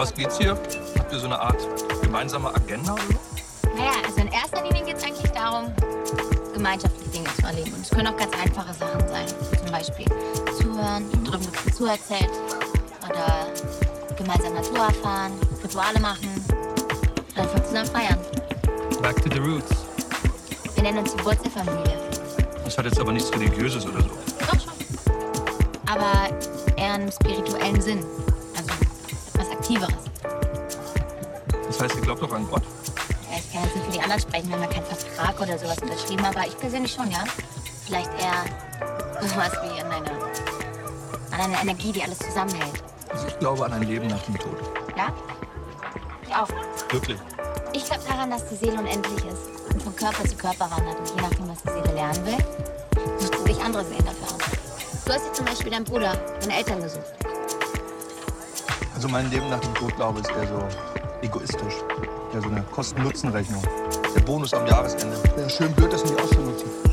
was geht's hier? Habt ihr so eine Art gemeinsame Agenda oder so? Naja, also in erster Linie geht es eigentlich darum, gemeinschaftliche Dinge zu erleben. Und es können auch ganz einfache Sachen sein. Zum Beispiel zuhören, drüben wird zuerzählt. Oder gemeinsam Natur erfahren, Rituale machen. Einfach zusammen feiern. Back to the roots. Wir nennen uns die Wurzelfamilie. Das hat jetzt aber nichts Religiöses oder so. Doch schon. Aber eher im spirituellen Sinn. Etwas Aktiveres. Das heißt, ihr glaubt doch an Gott? Ja, ich kann jetzt nicht für die anderen sprechen, wenn wir keinen Vertrag oder sowas unterschrieben aber ich persönlich schon, ja. Vielleicht eher sowas wie an eine, an eine Energie, die alles zusammenhält. Also ich glaube an ein Leben nach dem Tod. Ja? Ich auch. Wirklich. Ich glaube daran, dass die Seele unendlich ist und von Körper zu Körper wandert. Und je nachdem, was die Seele lernen will, sucht sie sich andere Seelen dafür aus. Du hast jetzt zum Beispiel deinen Bruder, deine Eltern gesucht. Also mein Leben nach dem Tod, glaube ich, ist eher so egoistisch. Ja, so eine Kosten-Nutzen-Rechnung. Der Bonus am Jahresende. Wäre schön blöd, das nicht auszunutzen.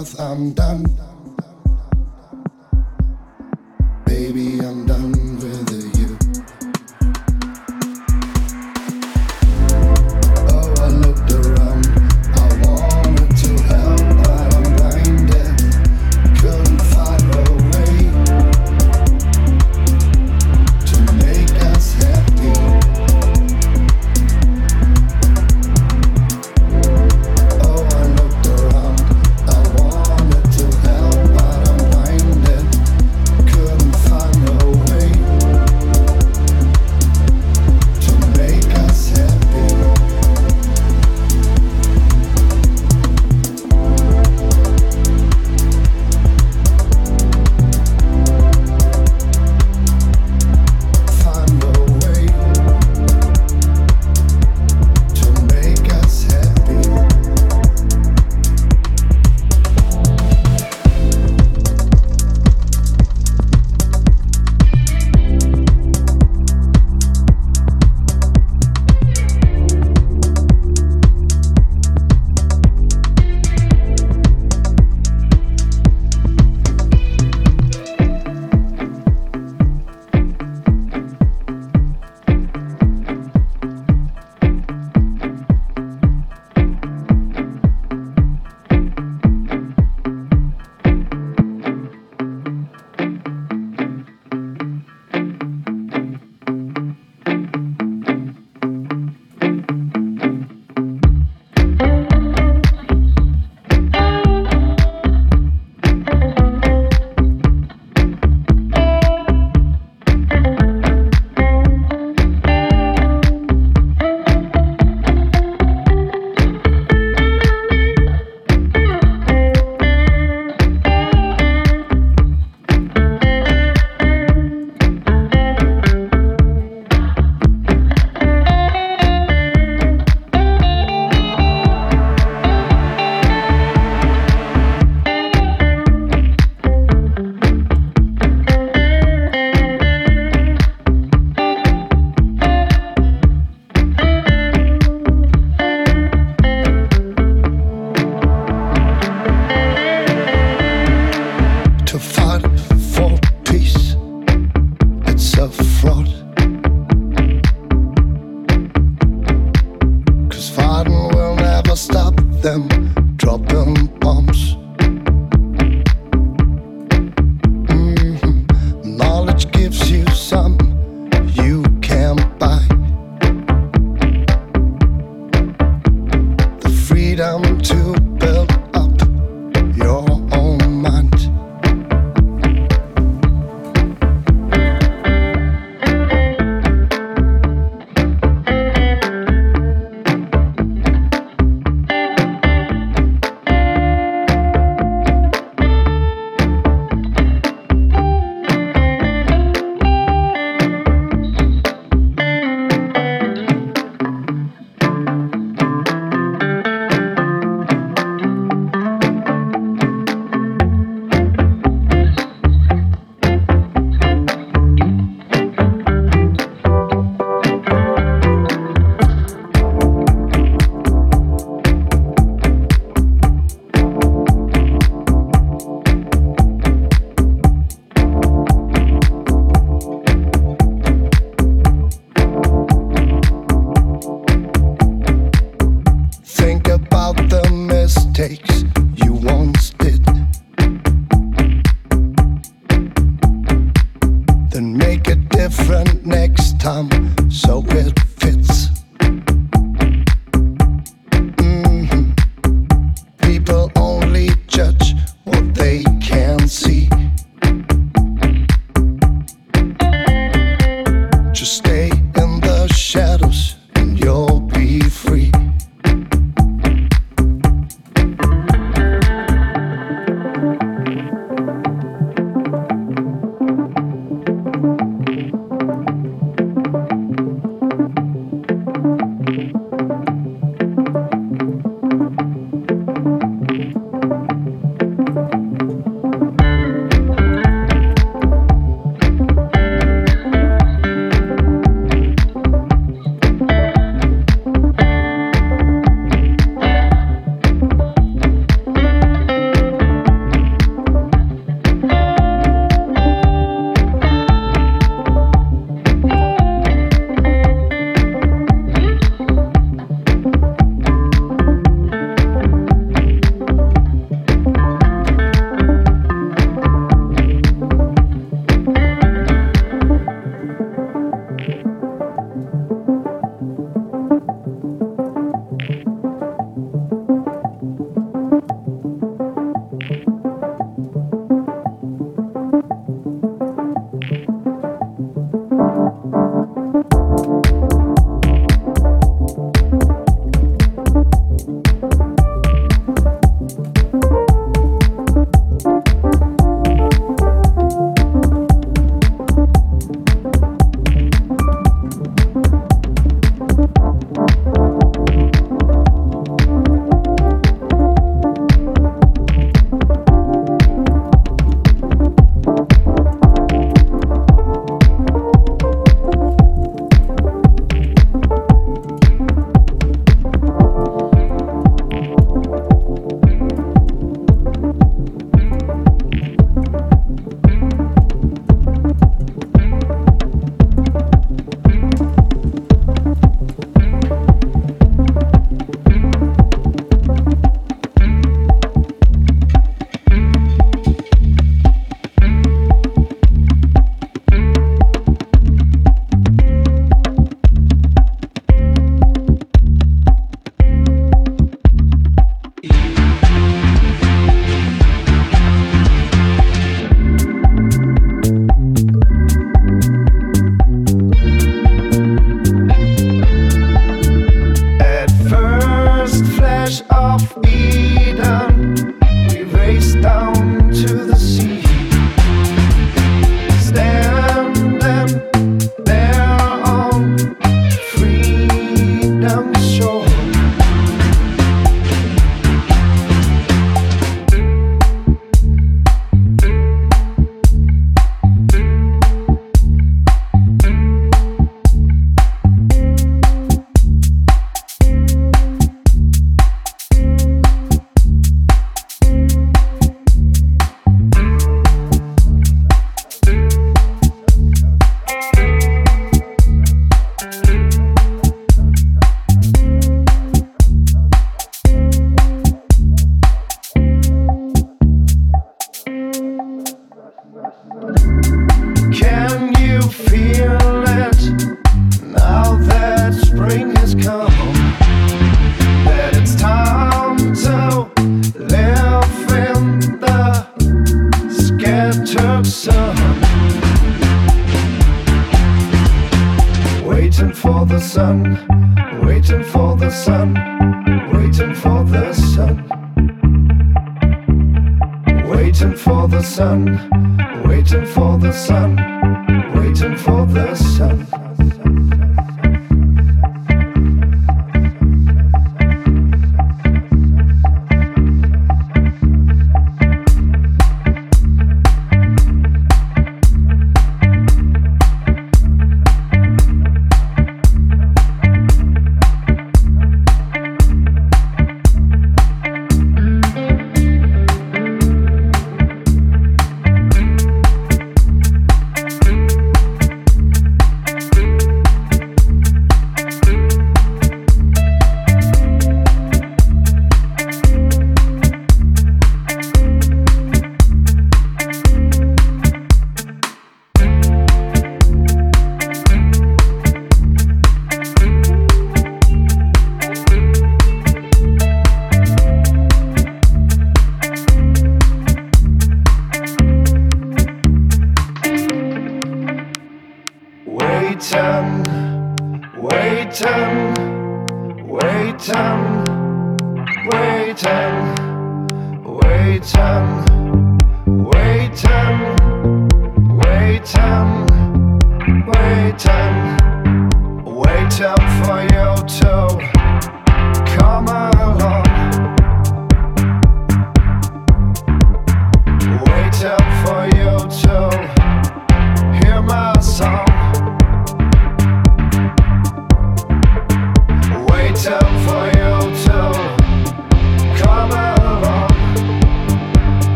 because I'm done. and make it different next time. So it waiting for the sun.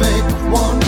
The unknown.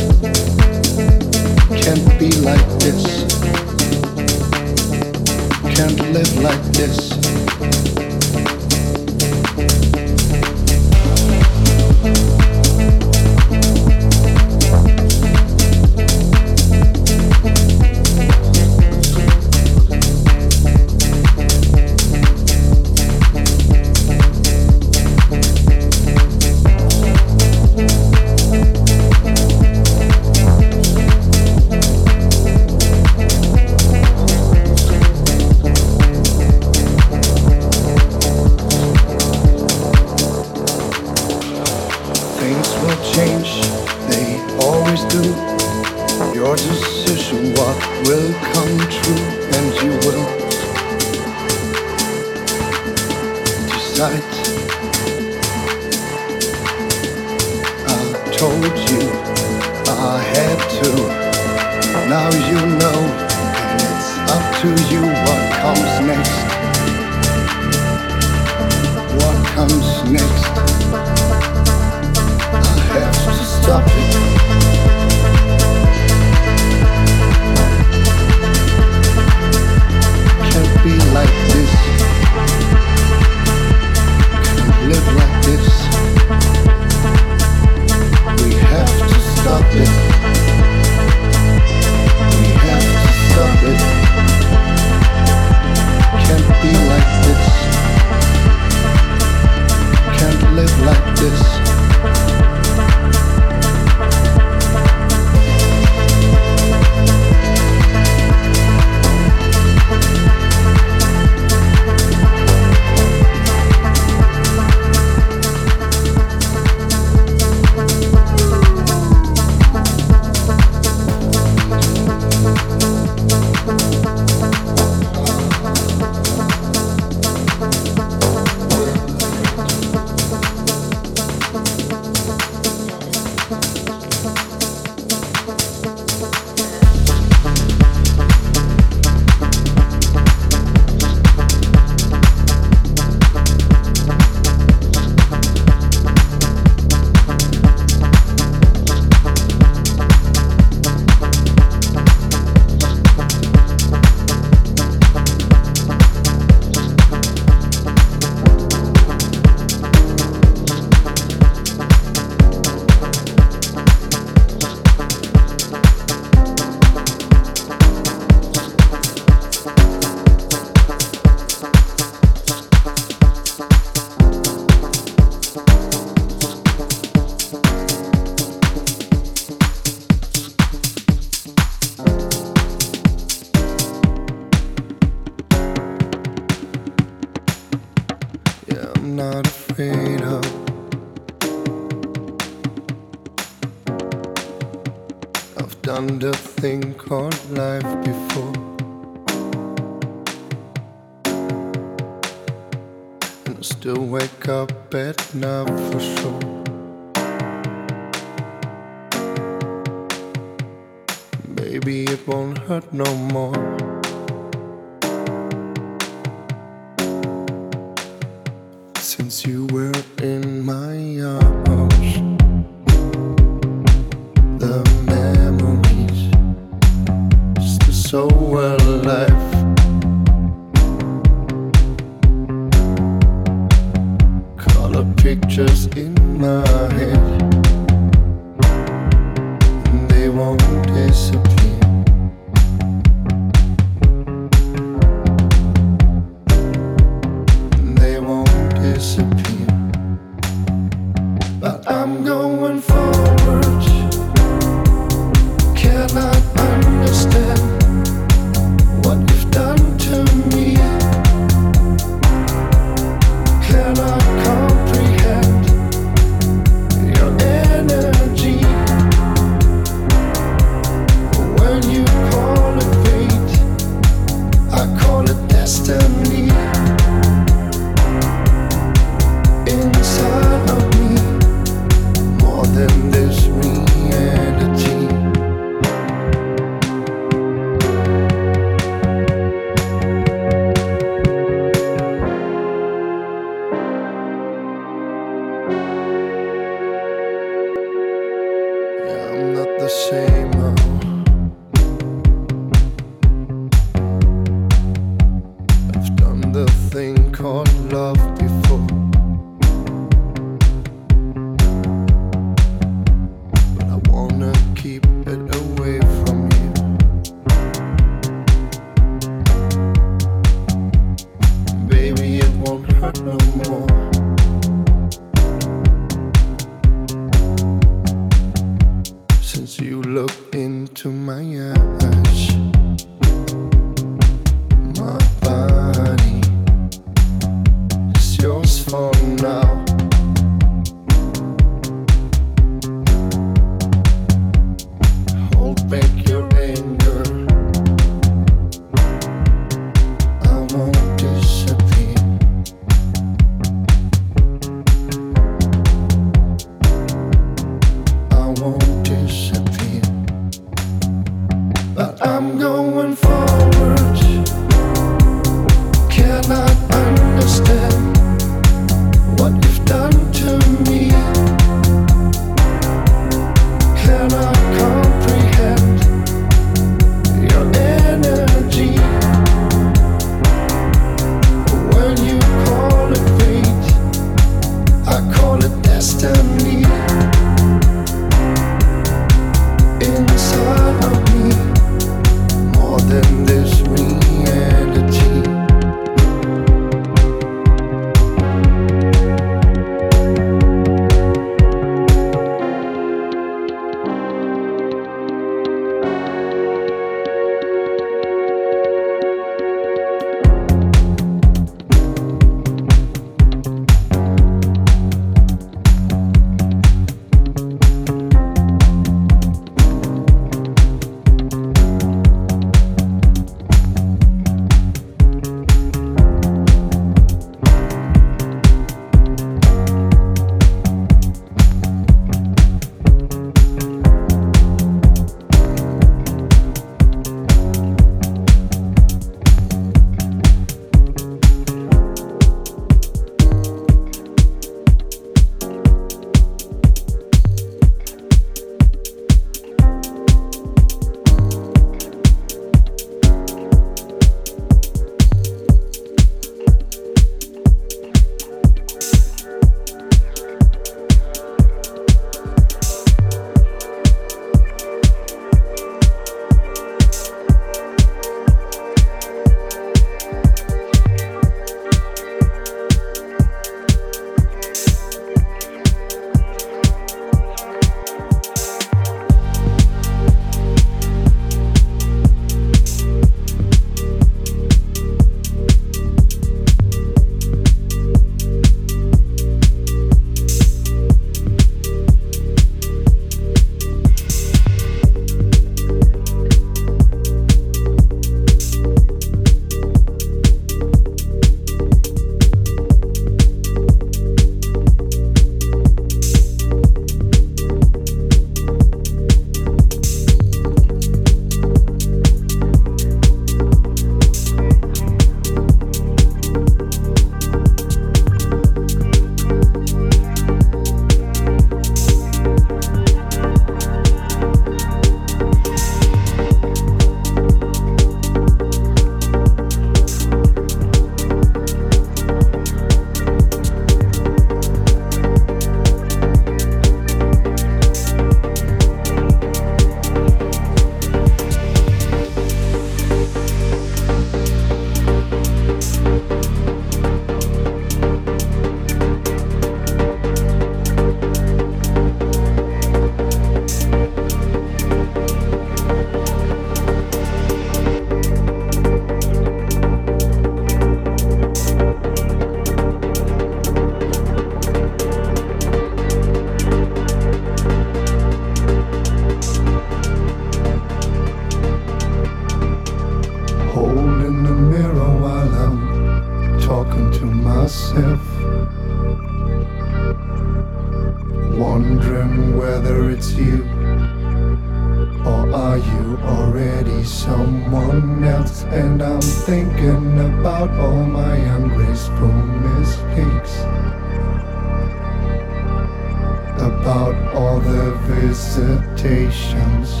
visitations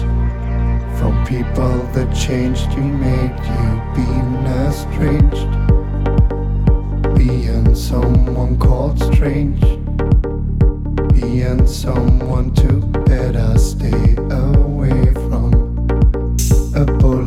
from people that changed you, made you being estranged. Being someone called strange, being someone to better stay away from a bullet.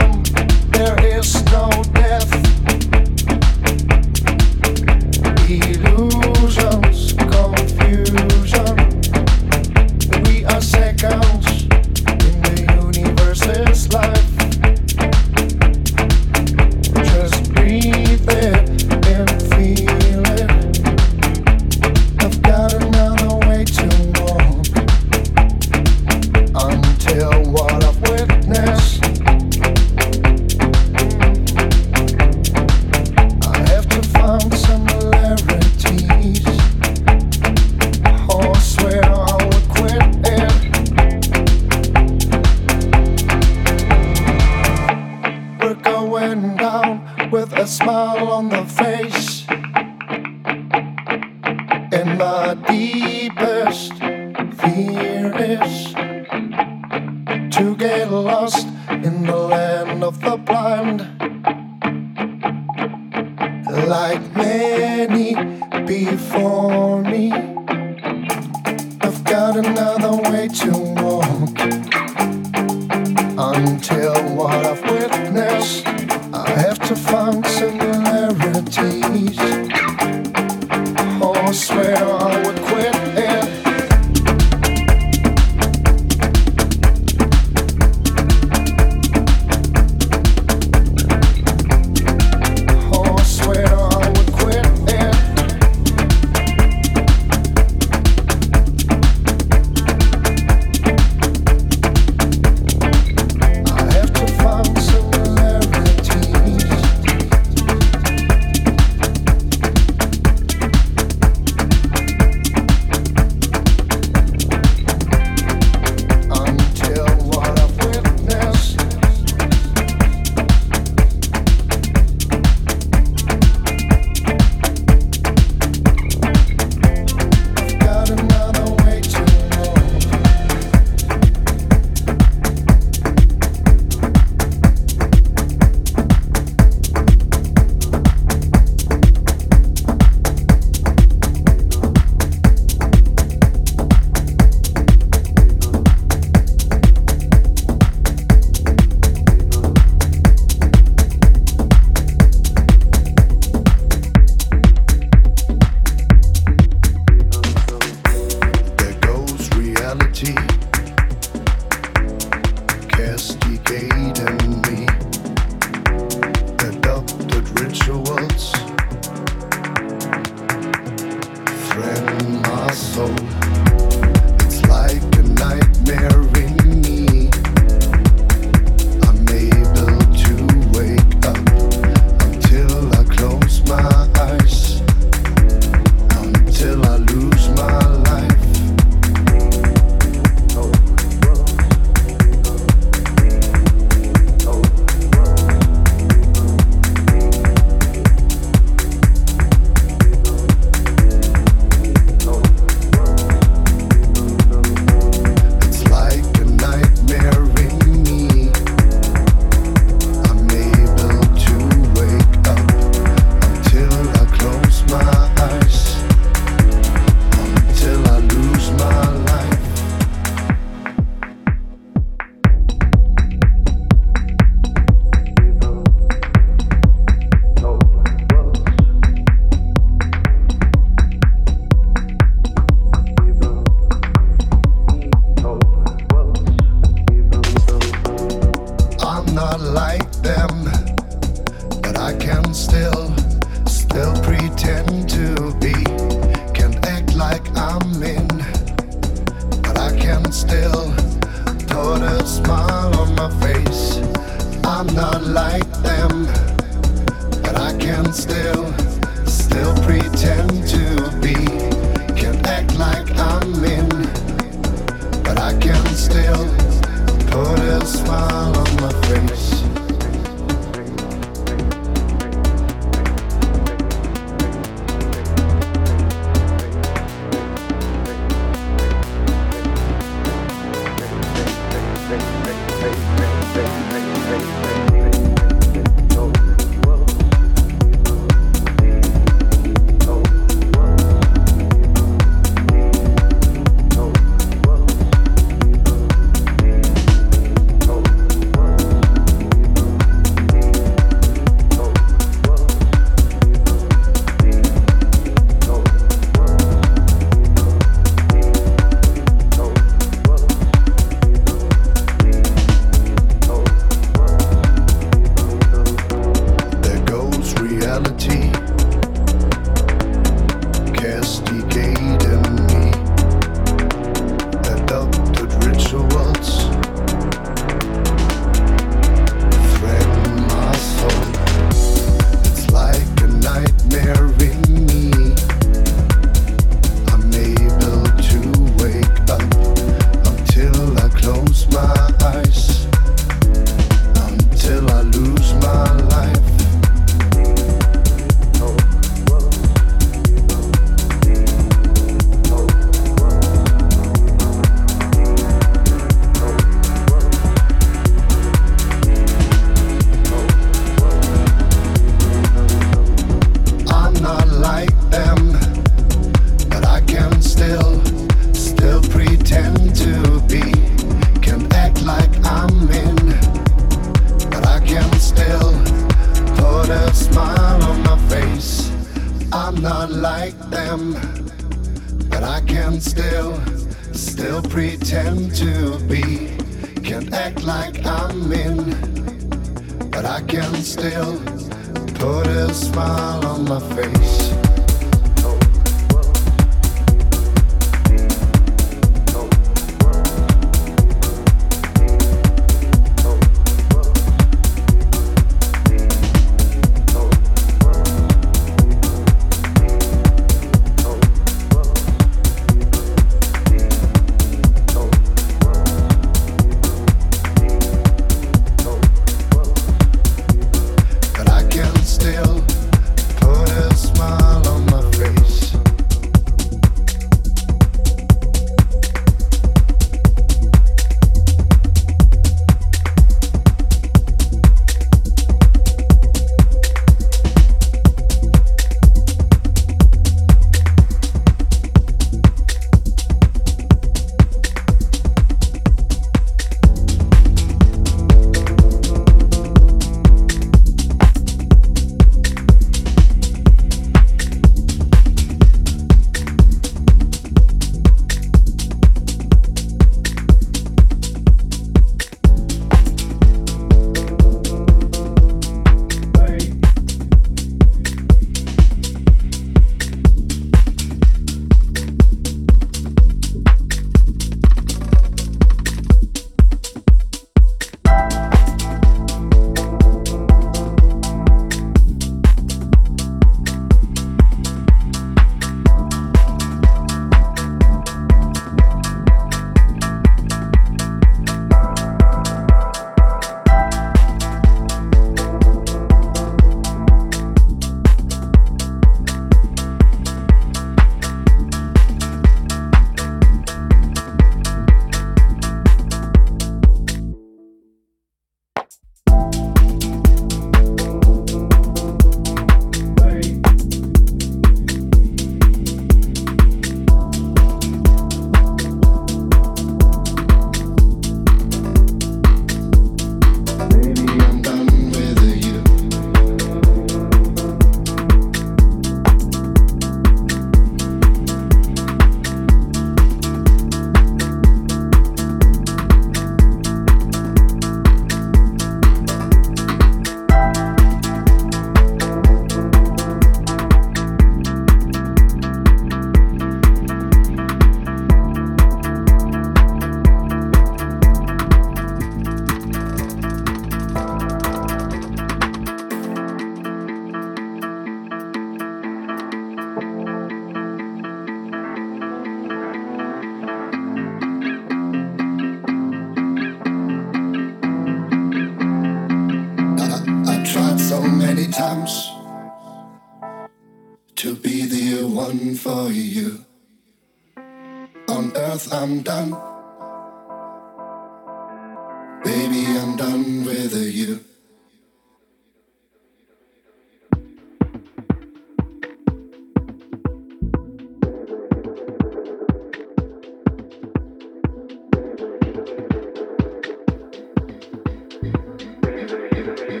baby.